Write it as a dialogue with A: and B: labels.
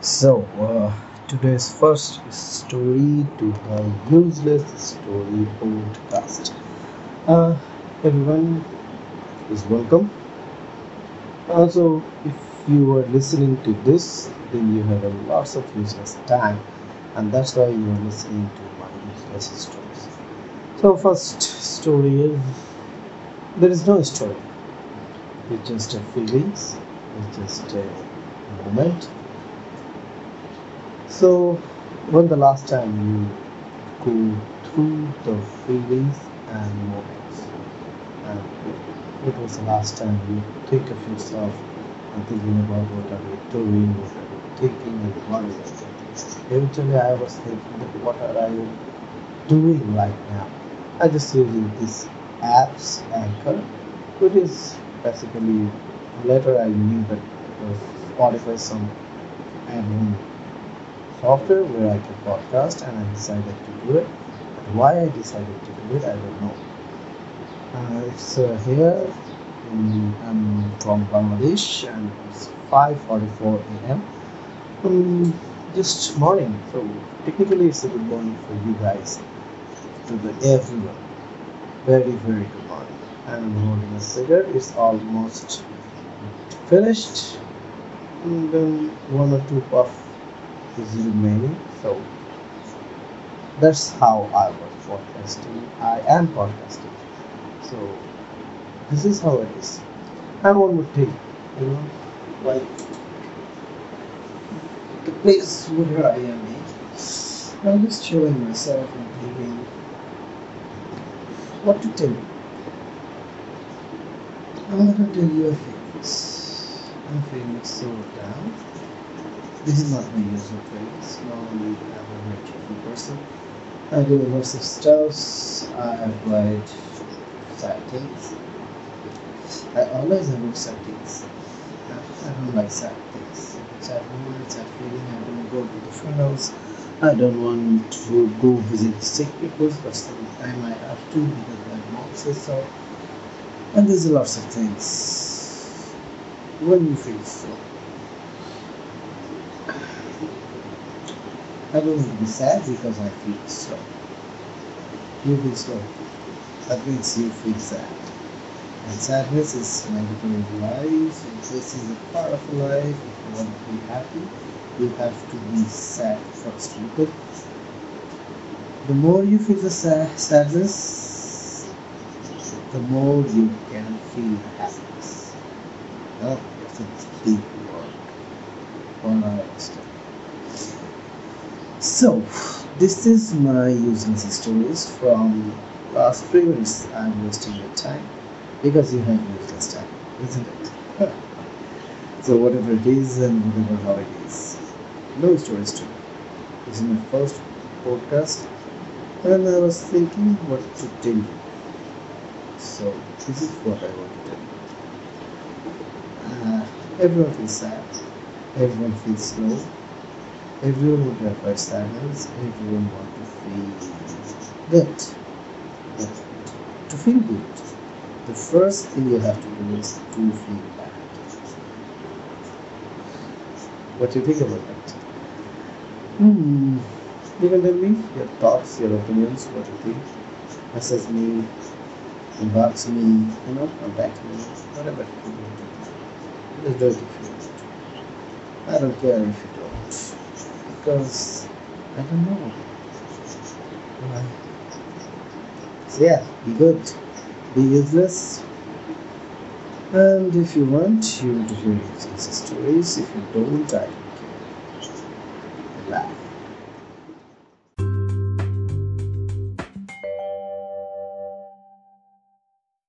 A: So, uh, today's first story to the useless story podcast. Uh, everyone is welcome. Also, if you are listening to this, then you have a lots of useless time, and that's why you are listening to my useless stories. So, first story is there is no story. It's just a feelings. It's just a moment So, when the last time you go through the feelings and moments, and it was the last time you think of yourself and thinking about what are you doing, what are you thinking, and what you thinking. Eventually, I was thinking what are I doing right now? I just using this apps Anchor, which is basically later I knew that it was Spotify some software where I can broadcast and I decided to do it. Why I decided to do it, I don't know. Uh, it's here. In, I'm from Bangladesh, and it's 5:44 a.m. Um, just morning, so technically it's a good morning for you guys, to the everyone. Very very good morning. I'm holding a cigarette. It's almost finished, and then one or two puff remaining. So that's how I was podcasting. I am podcasting. So this is how it is. And one more thing, you know, like the place where I am I'm just chilling myself and thinking what to tell you. I'm gonna tell you a things. I'm feeling so down. This is not my usual place. Normally I'm a very cheerful person. I do lots of stuffs. I avoid sad things. I always avoid. I I don't like sad things. Sad moments, sad feeling. I don't go to the funerals. I don't want to go visit sick people, but sometimes I have to because my mom says so. And there's lots of things. When you feel so, I don't be sad because I feel so. You feel so. That means you feel sad. And sadness is mandatory in life, and this is a part of life. If you want to be happy, you have to be sad first. The more you feel the sad, sadness, the more you can feel happiness. Well, it's a deep word. One I understand. So, this is my useless stories from last three minutes. I'm wasting your time because you have useless time, isn't it? so, whatever it is and whatever how it is, no stories to me. This is my first podcast, and I was thinking what to tell you. So, this is what I want to tell you. Uh, everyone feels sad, everyone feels slow, Everyone would prefer silence. Everyone want to feel good. But to feel good, the first thing you have to do is to feel bad. What do you think about that? Hmm. You can tell me your thoughts, your opinions, what you think. Message me, inbox me, you know, contact me, whatever you want to do. Just do it if you want. I don't care if you because I don't know. So yeah, be good, be useless. And if you want, you do hear these stories. If you don't, I don't care. Laugh.